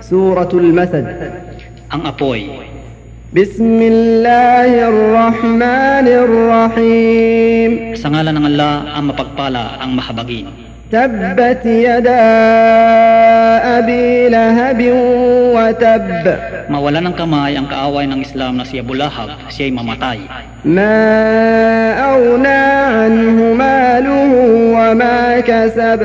سورة المسد Ang apoy. بسم الله الرحمن الرحيم Sa ngalan ng Allah, ang mapagpala, ang mahabagin. تبت يدا أبي لهب وتب Mawala ng kamay ang kaaway ng Islam na si Abu Lahab, siya'y mamatay. ما أغنى عنه ماله وما كسب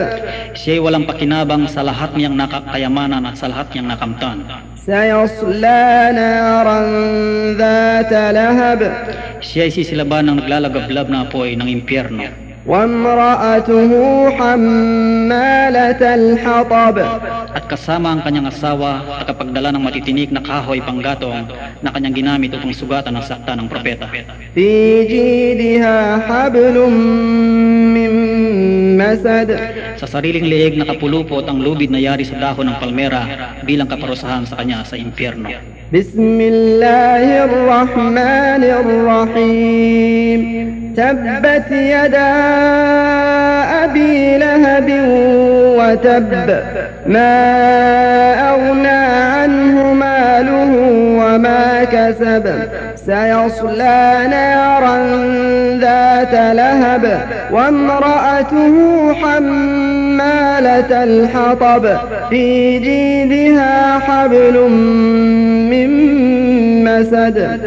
Siya'y walang pakinabang sa lahat niyang nakakayamanan at sa lahat niyang nakamtan. سيصلى نارا ذات لهب Siya'y sisilaban ng naglalagablab na apoy ng impyerno. وامرأته حمالة الحطب At kasama ang kanyang asawa at kapagdala ng matitinik na kahoy panggatong na kanyang ginamit upang sugatan ang sakta ng propeta. في جيدها حبل مسد Sa sariling leeg nakapulupot ang lubid na yari sa dahon ng palmera bilang kaparusahan sa kanya sa impyerno. بسم الله الرحمن الرحيم تبت يدا أبي لهب وتب ما أغنى عنه ماله وما كسب سيصلى نارا لهب وامرأته حمالة الحطب في جيدها حبل من مسد.